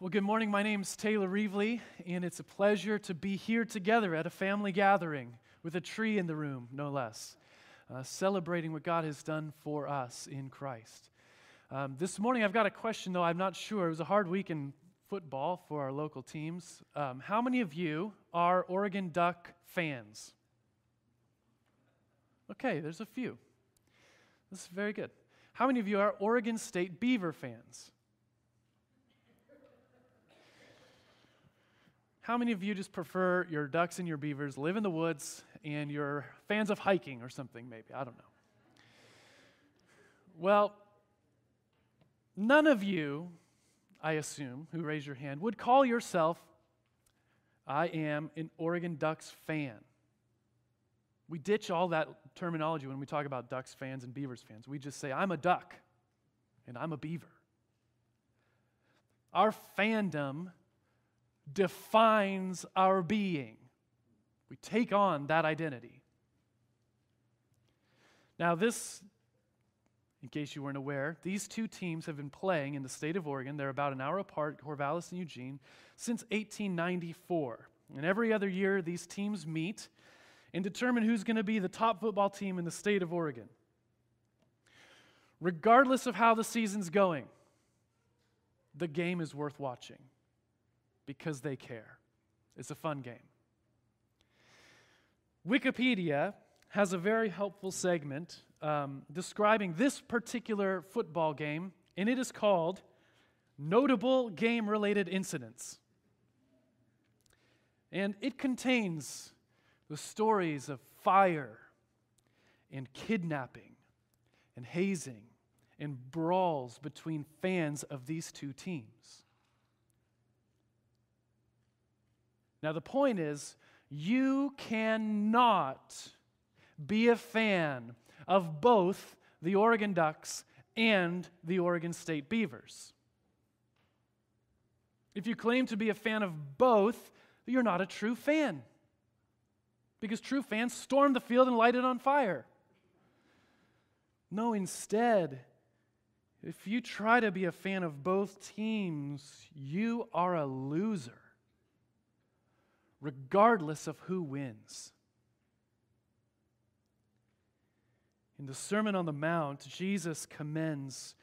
Well, good morning. My name is Taylor Reevely, and it's a pleasure to be here together at a family gathering with a tree in the room, no less, uh, celebrating what God has done for us in Christ. Um, this morning, I've got a question, though I'm not sure. It was a hard week in football for our local teams. Um, how many of you are Oregon Duck fans? Okay, there's a few. This is very good. How many of you are Oregon State Beaver fans? How many of you just prefer your ducks and your beavers live in the woods and you're fans of hiking or something, maybe? I don't know. Well, none of you, I assume, who raise your hand, would call yourself, I am an Oregon Ducks fan. We ditch all that terminology when we talk about Ducks fans and Beavers fans. We just say, I'm a duck and I'm a beaver. Our fandom defines our being. We take on that identity. Now, this, in case you weren't aware, these two teams have been playing in the state of Oregon. They're about an hour apart, Corvallis and Eugene, since 1894. And every other year, these teams meet and determine who's going to be the top football team in the state of Oregon. Regardless of how the season's going, the game is worth watching because they care. It's a fun game. Wikipedia has a very helpful segment um, describing this particular football game, and it is called Notable Game Related Incidents. And it contains the stories of fire and kidnapping and hazing and brawls between fans of these two teams. Now, the point is, you cannot be a fan of both the Oregon Ducks and the Oregon State Beavers. If you claim to be a fan of both, you're not a true fan. Because true fans storm the field and light it on fire. No, instead, if you try to be a fan of both teams, you are a loser regardless of who wins. In the Sermon on the Mount, Jesus commends,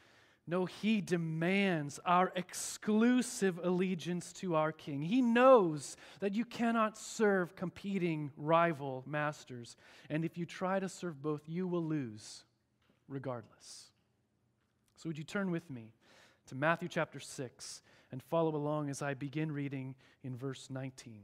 no, he demands our exclusive allegiance to our King. He knows that you cannot serve competing rival masters. And if you try to serve both, you will lose regardless. So, would you turn with me to Matthew chapter 6 and follow along as I begin reading in verse 19?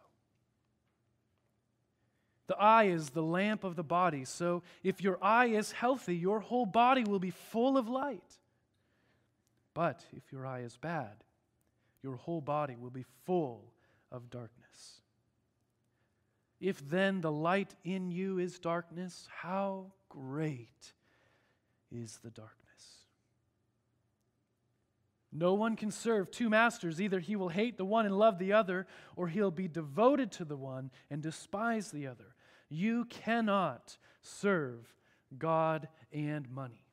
The eye is the lamp of the body. So if your eye is healthy, your whole body will be full of light. But if your eye is bad, your whole body will be full of darkness. If then the light in you is darkness, how great is the darkness? No one can serve two masters. Either he will hate the one and love the other, or he'll be devoted to the one and despise the other. You cannot serve God and money.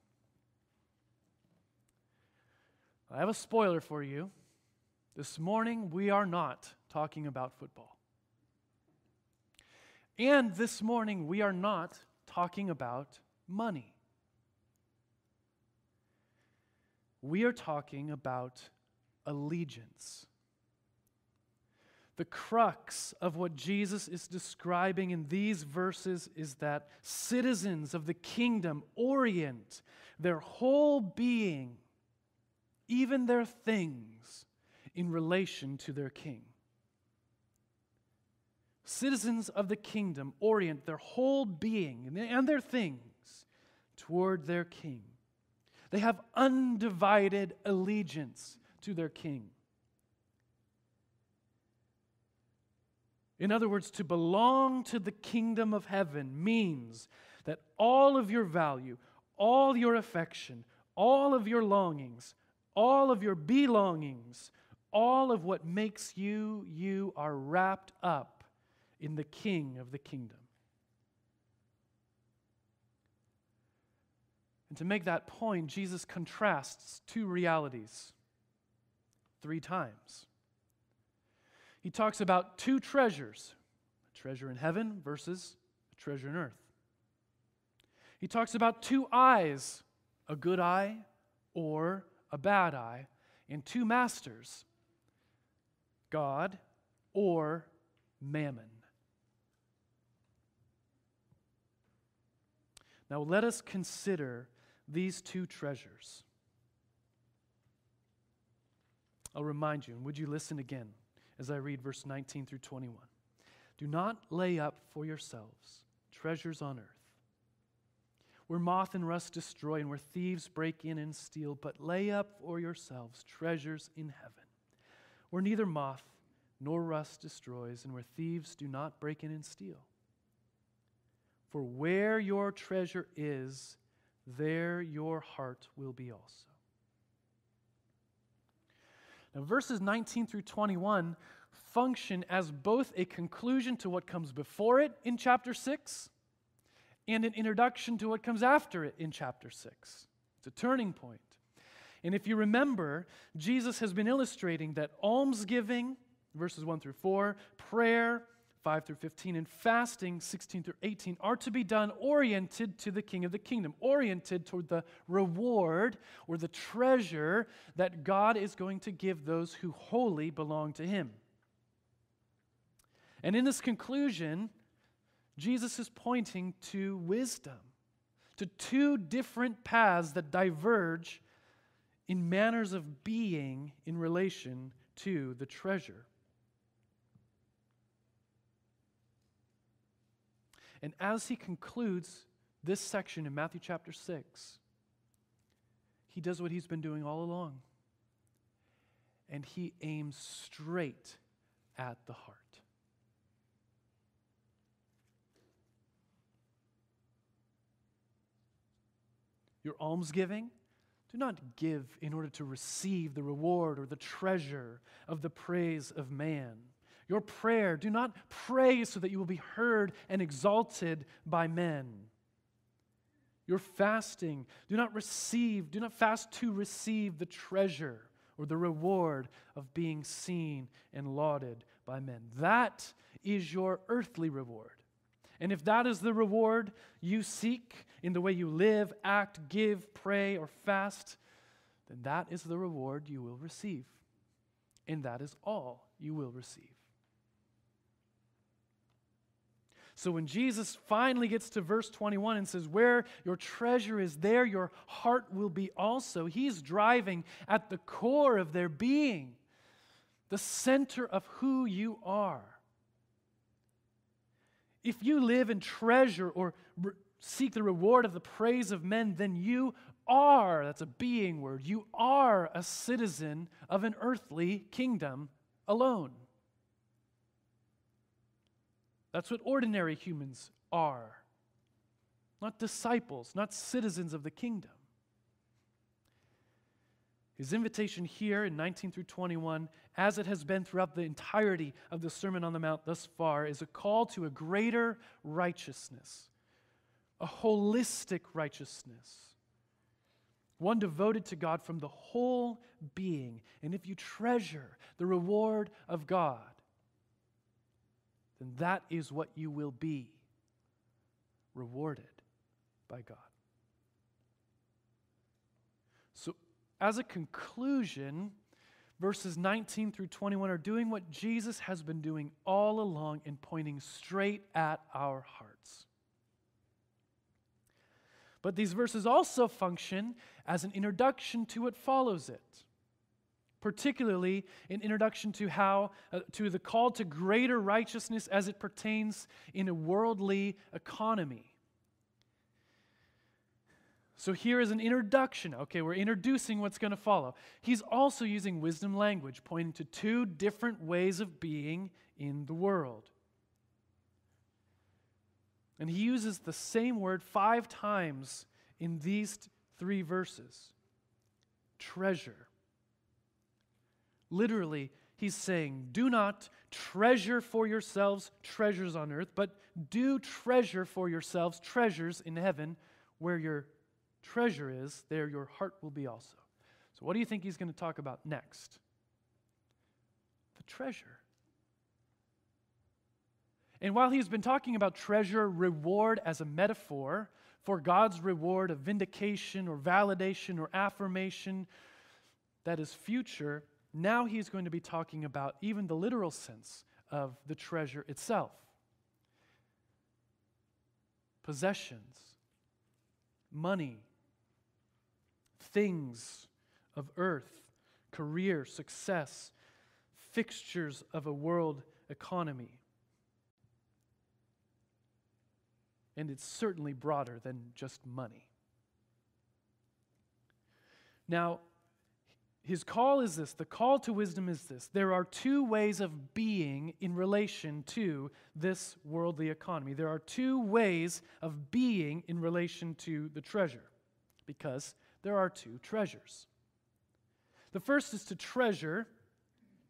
I have a spoiler for you. This morning, we are not talking about football. And this morning, we are not talking about money. We are talking about allegiance. The crux of what Jesus is describing in these verses is that citizens of the kingdom orient their whole being, even their things, in relation to their king. Citizens of the kingdom orient their whole being and their things toward their king. They have undivided allegiance to their king. In other words, to belong to the kingdom of heaven means that all of your value, all your affection, all of your longings, all of your belongings, all of what makes you you are wrapped up in the king of the kingdom. And to make that point, Jesus contrasts two realities three times. He talks about two treasures a treasure in heaven versus a treasure in earth. He talks about two eyes a good eye or a bad eye, and two masters God or mammon. Now let us consider these two treasures. I'll remind you, and would you listen again as I read verse 19 through 21? Do not lay up for yourselves treasures on earth, where moth and rust destroy and where thieves break in and steal, but lay up for yourselves treasures in heaven, where neither moth nor rust destroys and where thieves do not break in and steal. For where your treasure is, there your heart will be also. Now, verses 19 through 21 function as both a conclusion to what comes before it in chapter 6 and an introduction to what comes after it in chapter 6. It's a turning point. And if you remember, Jesus has been illustrating that almsgiving, verses 1 through 4, prayer, 5 through 15, and fasting, 16 through 18, are to be done oriented to the King of the kingdom, oriented toward the reward or the treasure that God is going to give those who wholly belong to Him. And in this conclusion, Jesus is pointing to wisdom, to two different paths that diverge in manners of being in relation to the treasure. And as he concludes this section in Matthew chapter 6, he does what he's been doing all along. And he aims straight at the heart. Your almsgiving, do not give in order to receive the reward or the treasure of the praise of man your prayer, do not pray so that you will be heard and exalted by men. Your fasting, do not receive, do not fast to receive the treasure or the reward of being seen and lauded by men. That is your earthly reward. And if that is the reward you seek in the way you live, act, give, pray, or fast, then that is the reward you will receive. And that is all you will receive. So when Jesus finally gets to verse 21 and says, Where your treasure is, there your heart will be also, he's driving at the core of their being, the center of who you are. If you live in treasure or re- seek the reward of the praise of men, then you are, that's a being word, you are a citizen of an earthly kingdom alone. That's what ordinary humans are. Not disciples, not citizens of the kingdom. His invitation here in 19 through 21, as it has been throughout the entirety of the Sermon on the Mount thus far, is a call to a greater righteousness, a holistic righteousness, one devoted to God from the whole being. And if you treasure the reward of God, then that is what you will be rewarded by God. So, as a conclusion, verses 19 through 21 are doing what Jesus has been doing all along in pointing straight at our hearts. But these verses also function as an introduction to what follows it particularly an introduction to how uh, to the call to greater righteousness as it pertains in a worldly economy. So here is an introduction. Okay we're introducing what's going to follow. He's also using wisdom language pointing to two different ways of being in the world. And he uses the same word five times in these three verses. Treasure. Literally, he's saying, Do not treasure for yourselves treasures on earth, but do treasure for yourselves treasures in heaven, where your treasure is, there your heart will be also. So, what do you think he's going to talk about next? The treasure. And while he's been talking about treasure, reward as a metaphor for God's reward of vindication or validation or affirmation that is future, now he's going to be talking about even the literal sense of the treasure itself possessions, money, things of earth, career, success, fixtures of a world economy. And it's certainly broader than just money. Now, his call is this the call to wisdom is this there are two ways of being in relation to this worldly economy. There are two ways of being in relation to the treasure because there are two treasures. The first is to treasure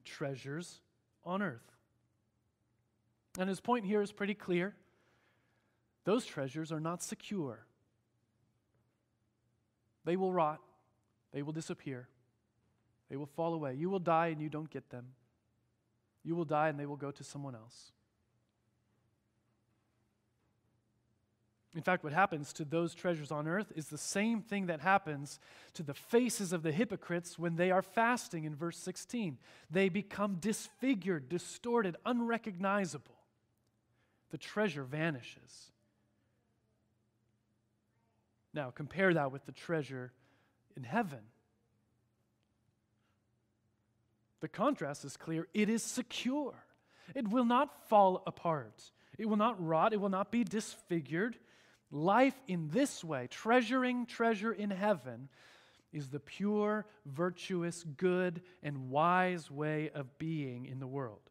treasures on earth. And his point here is pretty clear. Those treasures are not secure. They will rot, they will disappear, they will fall away. You will die and you don't get them. You will die and they will go to someone else. In fact, what happens to those treasures on earth is the same thing that happens to the faces of the hypocrites when they are fasting in verse 16. They become disfigured, distorted, unrecognizable. The treasure vanishes. Now, compare that with the treasure in heaven. The contrast is clear. It is secure. It will not fall apart. It will not rot. It will not be disfigured. Life in this way, treasuring treasure in heaven, is the pure, virtuous, good, and wise way of being in the world.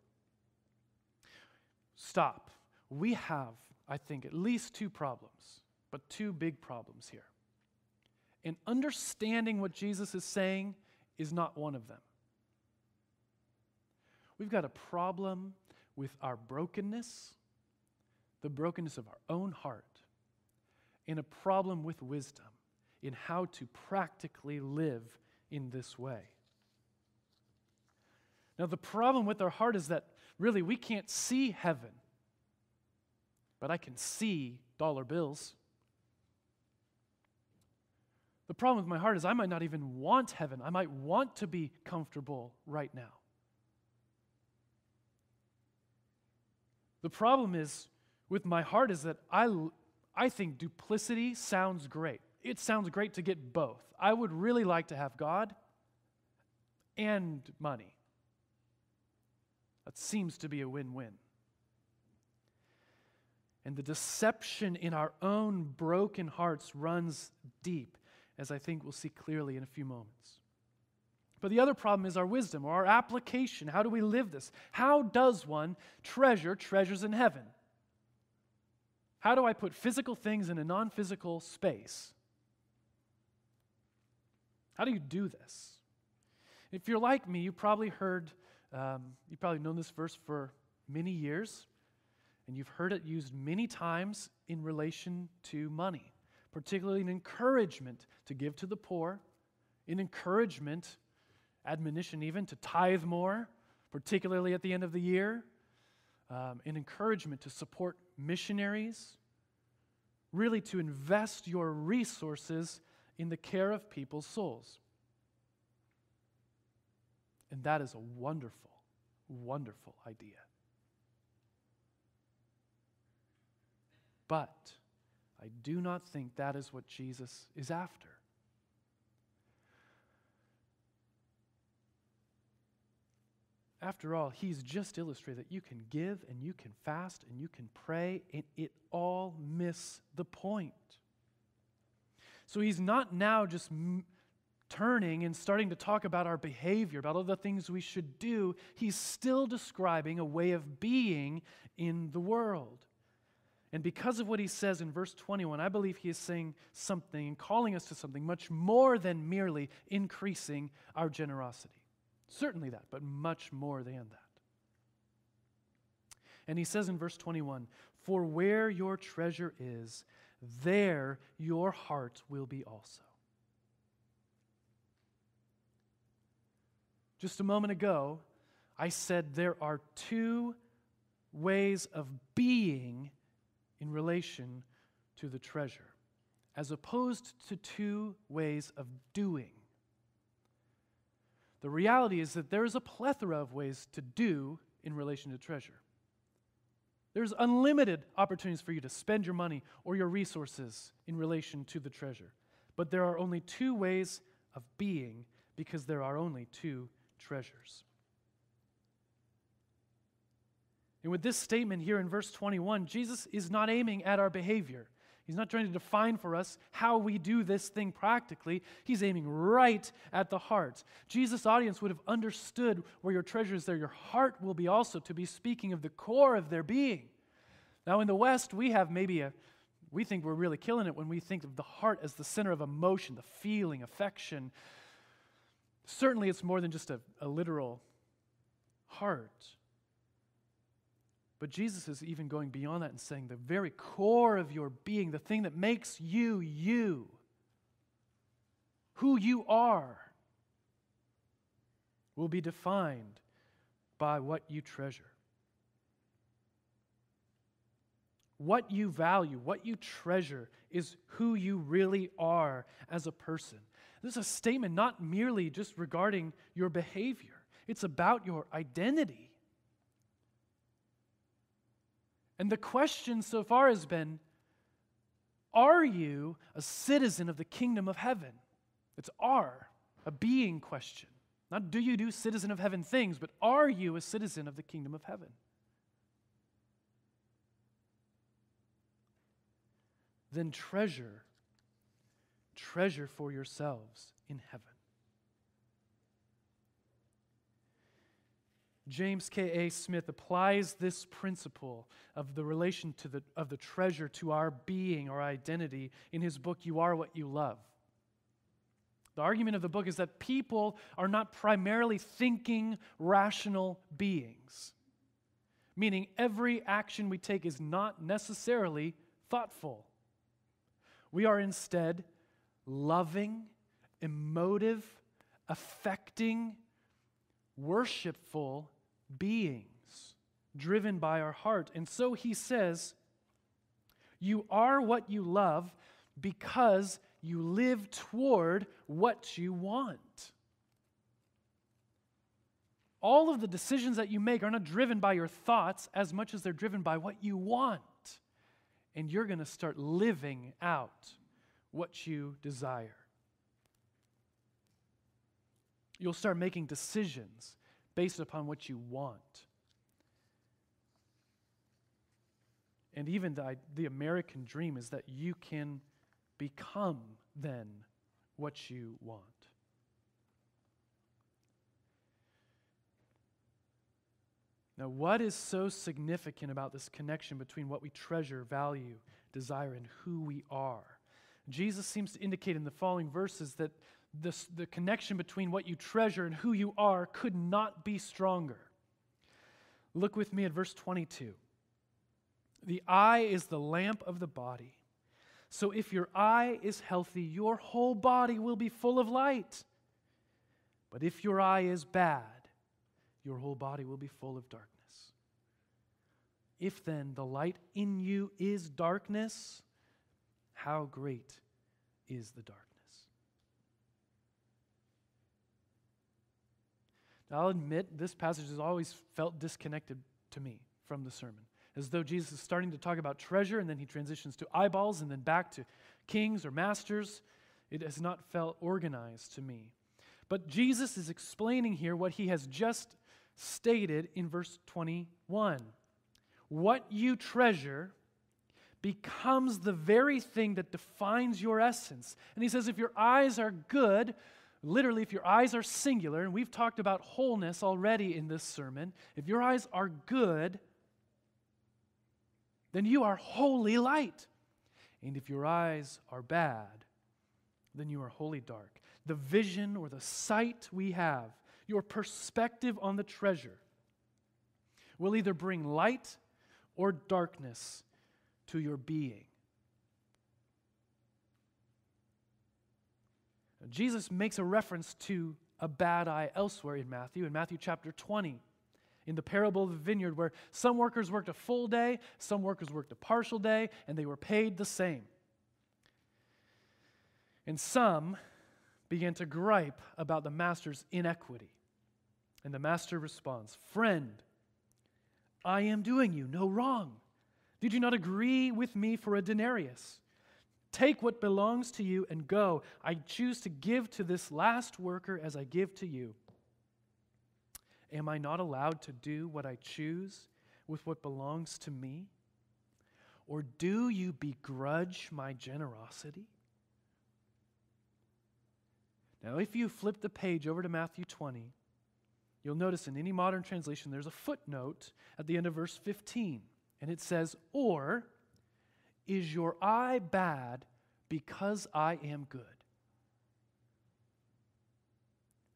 Stop. We have, I think, at least two problems but two big problems here. And understanding what Jesus is saying is not one of them. We've got a problem with our brokenness, the brokenness of our own heart, and a problem with wisdom in how to practically live in this way. Now, the problem with our heart is that really we can't see heaven, but I can see dollar bills. The problem with my heart is I might not even want heaven. I might want to be comfortable right now. The problem is with my heart is that I, I think duplicity sounds great. It sounds great to get both. I would really like to have God and money. That seems to be a win win. And the deception in our own broken hearts runs deep as I think we'll see clearly in a few moments. But the other problem is our wisdom or our application. How do we live this? How does one treasure treasures in heaven? How do I put physical things in a non physical space? How do you do this? If you're like me, you probably heard, um, you probably known this verse for many years, and you've heard it used many times in relation to money particularly an encouragement to give to the poor, an encouragement, admonition even, to tithe more, particularly at the end of the year, um, an encouragement to support missionaries, really to invest your resources in the care of people's souls. And that is a wonderful, wonderful idea. But I do not think that is what Jesus is after. After all, he's just illustrated that you can give and you can fast and you can pray, and it all miss the point. So he's not now just m- turning and starting to talk about our behavior, about all the things we should do. He's still describing a way of being in the world. And because of what he says in verse 21, I believe he is saying something and calling us to something much more than merely increasing our generosity. Certainly that, but much more than that. And he says in verse 21 For where your treasure is, there your heart will be also. Just a moment ago, I said there are two ways of being in relation to the treasure, as opposed to two ways of doing. The reality is that there is a plethora of ways to do in relation to treasure. There's unlimited opportunities for you to spend your money or your resources in relation to the treasure. But there are only two ways of being because there are only two treasures. And with this statement here in verse 21, Jesus is not aiming at our behavior. He's not trying to define for us how we do this thing practically. He's aiming right at the heart. Jesus' audience would have understood where your treasure is there, your heart will be also, to be speaking of the core of their being. Now, in the West, we have maybe a, we think we're really killing it when we think of the heart as the center of emotion, the feeling, affection. Certainly, it's more than just a, a literal heart. But Jesus is even going beyond that and saying the very core of your being, the thing that makes you you, who you are, will be defined by what you treasure. What you value, what you treasure, is who you really are as a person. This is a statement not merely just regarding your behavior, it's about your identity. And the question so far has been Are you a citizen of the kingdom of heaven? It's are, a being question. Not do you do citizen of heaven things, but are you a citizen of the kingdom of heaven? Then treasure, treasure for yourselves in heaven. James K.A. Smith applies this principle of the relation to the, of the treasure to our being, our identity, in his book, You Are What You Love. The argument of the book is that people are not primarily thinking, rational beings, meaning every action we take is not necessarily thoughtful. We are instead loving, emotive, affecting, worshipful beings driven by our heart. And so he says, You are what you love because you live toward what you want. All of the decisions that you make are not driven by your thoughts as much as they're driven by what you want. And you're going to start living out what you desire. You'll start making decisions based upon what you want. And even the, the American dream is that you can become then what you want. Now, what is so significant about this connection between what we treasure, value, desire, and who we are? Jesus seems to indicate in the following verses that this, the connection between what you treasure and who you are could not be stronger. Look with me at verse 22. The eye is the lamp of the body. So if your eye is healthy, your whole body will be full of light. But if your eye is bad, your whole body will be full of darkness. If then the light in you is darkness, how great is the darkness? Now, I'll admit this passage has always felt disconnected to me from the sermon, as though Jesus is starting to talk about treasure and then he transitions to eyeballs and then back to kings or masters. It has not felt organized to me. But Jesus is explaining here what he has just stated in verse 21. What you treasure becomes the very thing that defines your essence. And he says, if your eyes are good, literally, if your eyes are singular, and we've talked about wholeness already in this sermon, if your eyes are good, then you are wholly light. And if your eyes are bad, then you are wholly dark. The vision or the sight we have, your perspective on the treasure, will either bring light or darkness to your being. Jesus makes a reference to a bad eye elsewhere in Matthew, in Matthew chapter 20, in the parable of the vineyard, where some workers worked a full day, some workers worked a partial day, and they were paid the same. And some began to gripe about the master's inequity. And the master responds Friend, I am doing you no wrong. Did you not agree with me for a denarius? Take what belongs to you and go. I choose to give to this last worker as I give to you. Am I not allowed to do what I choose with what belongs to me? Or do you begrudge my generosity? Now, if you flip the page over to Matthew 20, you'll notice in any modern translation there's a footnote at the end of verse 15, and it says, Or is your eye bad because I am good?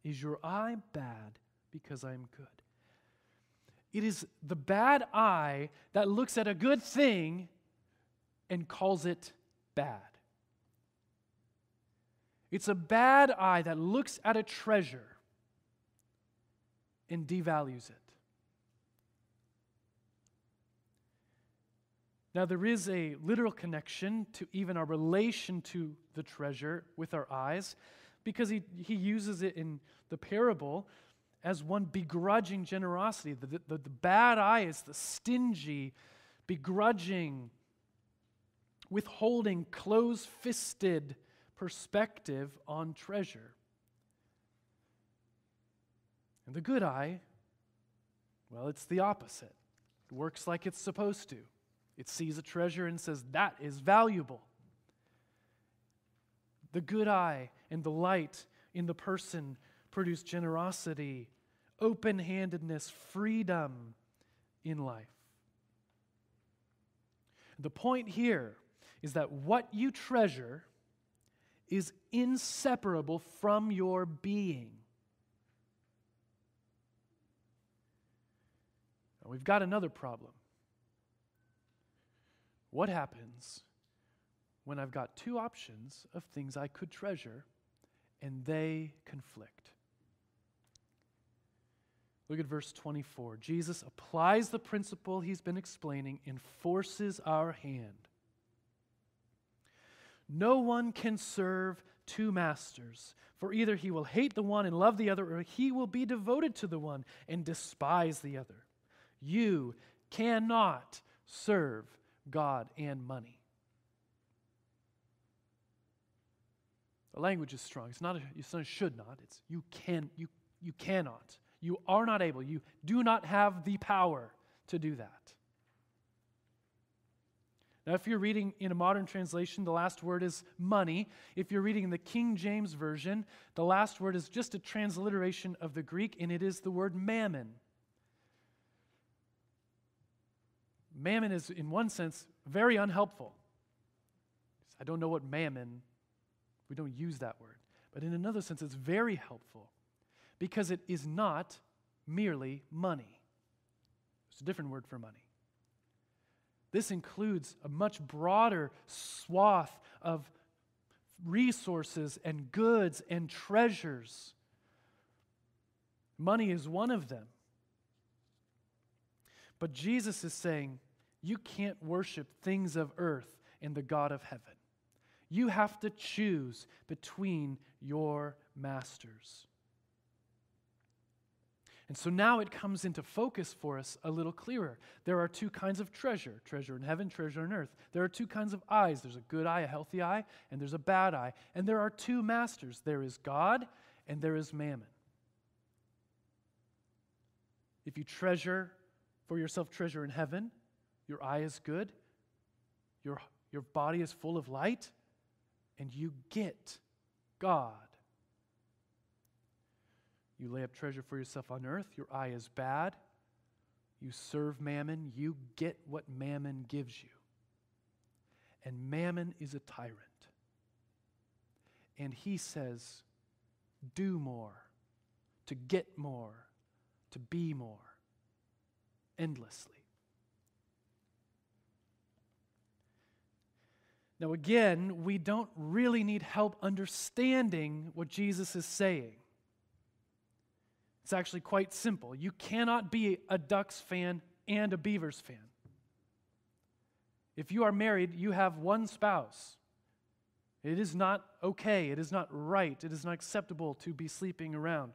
Is your eye bad because I am good? It is the bad eye that looks at a good thing and calls it bad. It's a bad eye that looks at a treasure and devalues it. Now, there is a literal connection to even our relation to the treasure with our eyes because he, he uses it in the parable as one begrudging generosity. The, the, the bad eye is the stingy, begrudging, withholding, close fisted perspective on treasure. And the good eye, well, it's the opposite. It works like it's supposed to. It sees a treasure and says, That is valuable. The good eye and the light in the person produce generosity, open handedness, freedom in life. The point here is that what you treasure is inseparable from your being. We've got another problem. What happens when I've got two options of things I could treasure and they conflict? Look at verse 24. Jesus applies the principle he's been explaining and forces our hand. No one can serve two masters, for either he will hate the one and love the other, or he will be devoted to the one and despise the other. You cannot serve God and money. The language is strong. It's not a, it's not a should not. It's you can you you cannot. You are not able. You do not have the power to do that. Now, if you're reading in a modern translation, the last word is money. If you're reading in the King James Version, the last word is just a transliteration of the Greek, and it is the word mammon. Mammon is, in one sense, very unhelpful. I don't know what mammon, we don't use that word. But in another sense, it's very helpful because it is not merely money. It's a different word for money. This includes a much broader swath of resources and goods and treasures. Money is one of them. But Jesus is saying, you can't worship things of earth and the God of heaven. You have to choose between your masters. And so now it comes into focus for us a little clearer. There are two kinds of treasure treasure in heaven, treasure on earth. There are two kinds of eyes there's a good eye, a healthy eye, and there's a bad eye. And there are two masters there is God and there is mammon. If you treasure for yourself treasure in heaven, your eye is good, your, your body is full of light, and you get God. You lay up treasure for yourself on earth, your eye is bad, you serve mammon, you get what mammon gives you. And mammon is a tyrant. And he says, do more, to get more, to be more, endlessly. Now, again, we don't really need help understanding what Jesus is saying. It's actually quite simple. You cannot be a Ducks fan and a Beavers fan. If you are married, you have one spouse. It is not okay. It is not right. It is not acceptable to be sleeping around.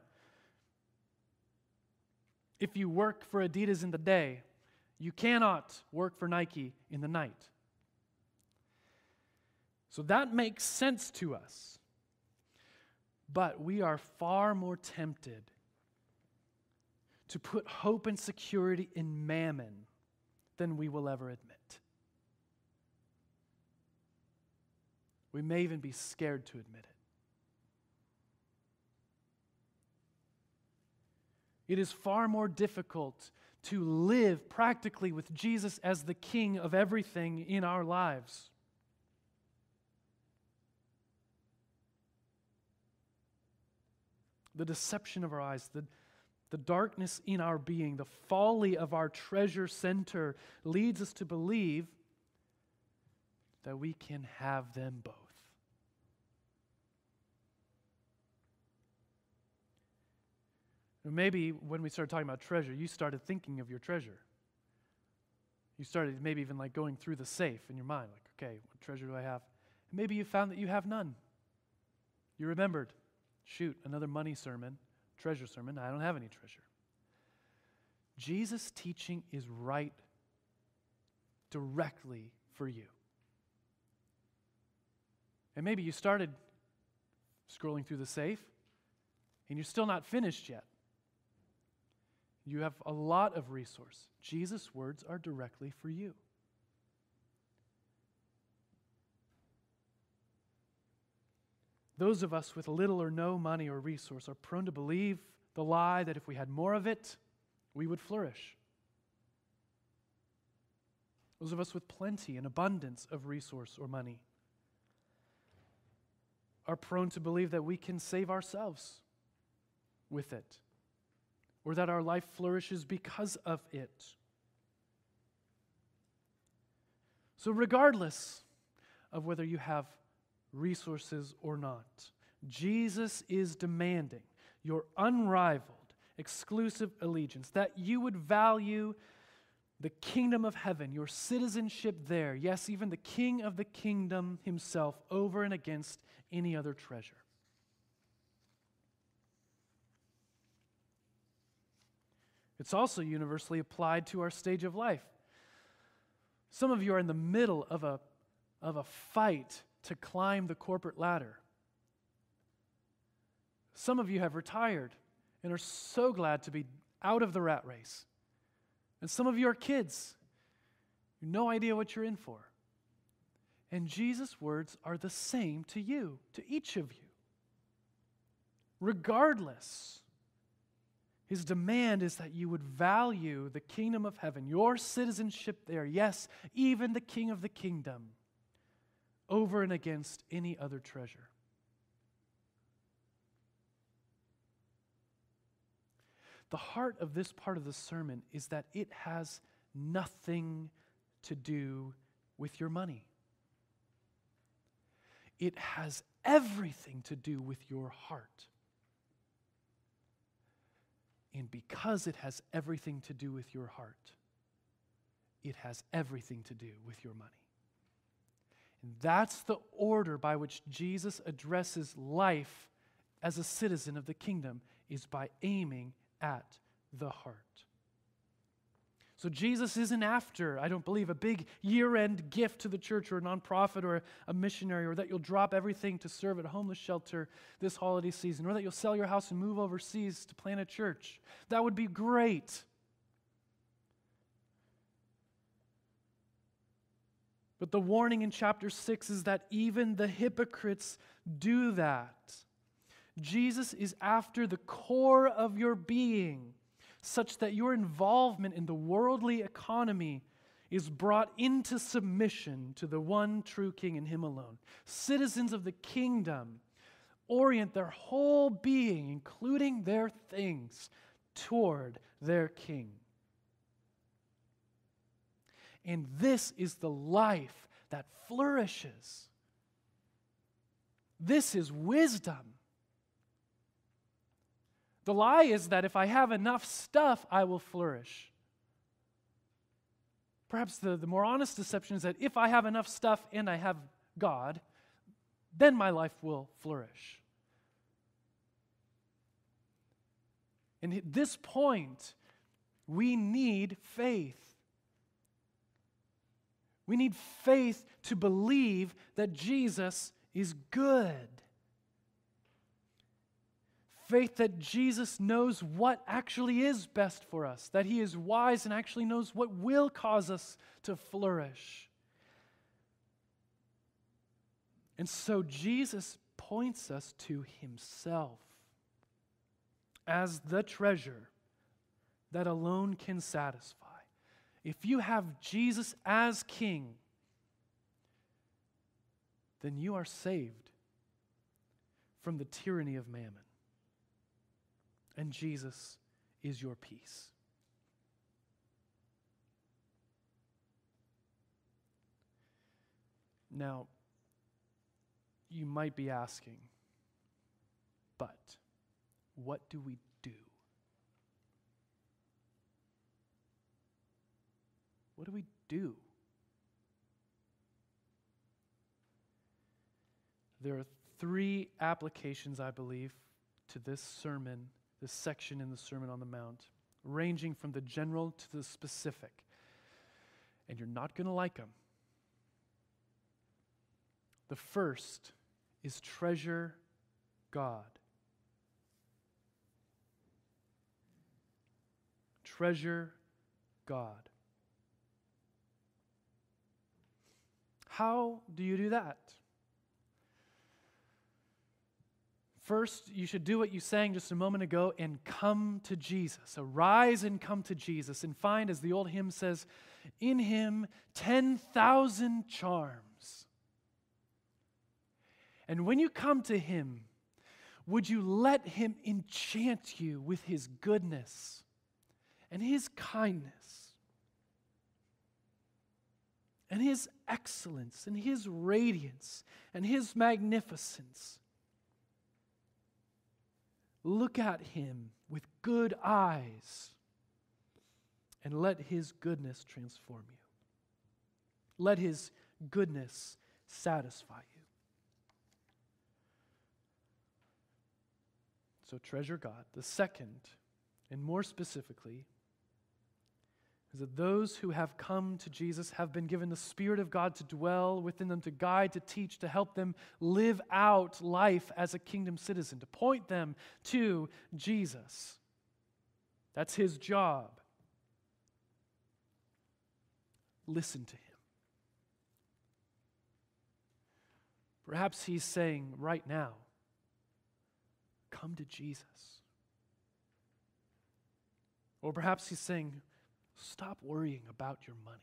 If you work for Adidas in the day, you cannot work for Nike in the night. So that makes sense to us. But we are far more tempted to put hope and security in mammon than we will ever admit. We may even be scared to admit it. It is far more difficult to live practically with Jesus as the king of everything in our lives. The deception of our eyes, the, the darkness in our being, the folly of our treasure center leads us to believe that we can have them both. Maybe when we started talking about treasure, you started thinking of your treasure. You started maybe even like going through the safe in your mind, like, okay, what treasure do I have? And maybe you found that you have none. You remembered, shoot, another money sermon, treasure sermon. I don't have any treasure. Jesus' teaching is right directly for you. And maybe you started scrolling through the safe and you're still not finished yet. You have a lot of resource. Jesus' words are directly for you. Those of us with little or no money or resource are prone to believe the lie that if we had more of it, we would flourish. Those of us with plenty and abundance of resource or money are prone to believe that we can save ourselves with it or that our life flourishes because of it. So, regardless of whether you have resources or not, Jesus is demanding your unrivaled, exclusive allegiance, that you would value the kingdom of heaven, your citizenship there, yes, even the king of the kingdom himself, over and against any other treasure. It's also universally applied to our stage of life. Some of you are in the middle of a, of a fight to climb the corporate ladder. Some of you have retired and are so glad to be out of the rat race. And some of you are kids. You no idea what you're in for. And Jesus' words are the same to you, to each of you. Regardless his demand is that you would value the kingdom of heaven, your citizenship there, yes, even the king of the kingdom, over and against any other treasure. The heart of this part of the sermon is that it has nothing to do with your money. It has everything to do with your heart. And because it has everything to do with your heart, it has everything to do with your money. That's the order by which Jesus addresses life as a citizen of the kingdom is by aiming at the heart. So Jesus isn't after, I don't believe, a big year end gift to the church or a nonprofit or a missionary, or that you'll drop everything to serve at a homeless shelter this holiday season, or that you'll sell your house and move overseas to plant a church. That would be great. But the warning in chapter 6 is that even the hypocrites do that. Jesus is after the core of your being such that your involvement in the worldly economy is brought into submission to the one true king and him alone. Citizens of the kingdom orient their whole being, including their things, toward their king. And this is the life that flourishes. This is wisdom. The lie is that if I have enough stuff, I will flourish. Perhaps the, the more honest deception is that if I have enough stuff and I have God, then my life will flourish. And at this point, we need faith. We need faith to believe that Jesus is good. Faith that Jesus knows what actually is best for us, that he is wise and actually knows what will cause us to flourish. And so Jesus points us to himself as the treasure that alone can satisfy. If you have Jesus as king, then you are saved from the tyranny of mammon. And Jesus is your peace. Now, you might be asking, but what do we do? What do we do? There are three applications, I believe, to this sermon, this section in the Sermon on the Mount, ranging from the general to the specific. And you're not going to like them. The first is treasure God. Treasure God. How do you do that? First, you should do what you sang just a moment ago and come to Jesus. Arise and come to Jesus and find, as the old hymn says, in him 10,000 charms. And when you come to him, would you let him enchant you with his goodness and his kindness and his excellence and his radiance and his magnificence. Look at him with good eyes and let his goodness transform you. Let his goodness satisfy you. So treasure God. The second, and more specifically, is that those who have come to Jesus have been given the Spirit of God to dwell within them, to guide, to teach, to help them live out life as a kingdom citizen, to point them to Jesus. That's his job. Listen to him. Perhaps he's saying right now, come to Jesus. Or perhaps he's saying, Stop worrying about your money.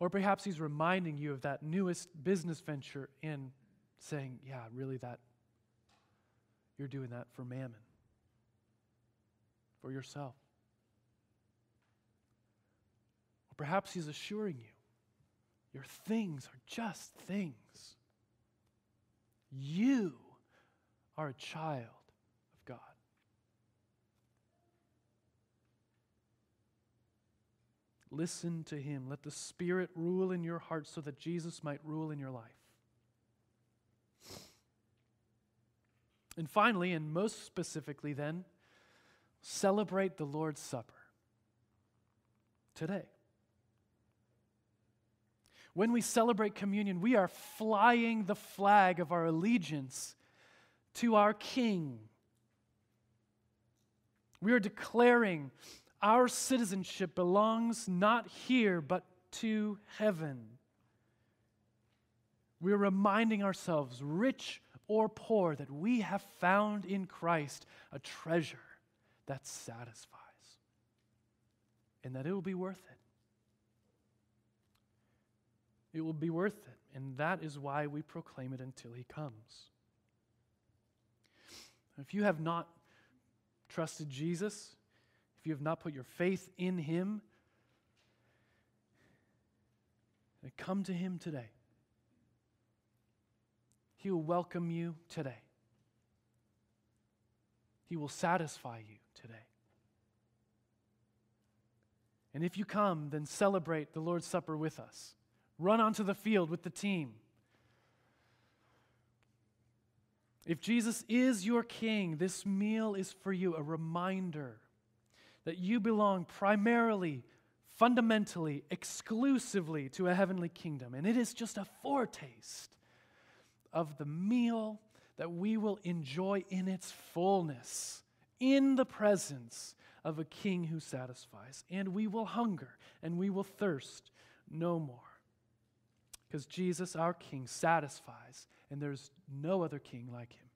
Or perhaps he's reminding you of that newest business venture in saying, yeah, really, that you're doing that for mammon, for yourself. Or perhaps he's assuring you your things are just things. You are a child Listen to him. Let the Spirit rule in your heart so that Jesus might rule in your life. And finally, and most specifically, then, celebrate the Lord's Supper today. When we celebrate communion, we are flying the flag of our allegiance to our King. We are declaring our citizenship belongs not here, but to heaven. We're reminding ourselves, rich or poor, that we have found in Christ a treasure that satisfies. and that it will be worth it. It will be worth it. And that is why we proclaim it until he comes. If you have not trusted Jesus, if you have not put your faith in him, come to him today. He will welcome you today. He will satisfy you today. And if you come, then celebrate the Lord's Supper with us. Run onto the field with the team. If Jesus is your king, this meal is for you a reminder that you belong primarily, fundamentally, exclusively to a heavenly kingdom. And it is just a foretaste of the meal that we will enjoy in its fullness, in the presence of a king who satisfies. And we will hunger and we will thirst no more. Because Jesus, our King, satisfies, and there's no other king like him.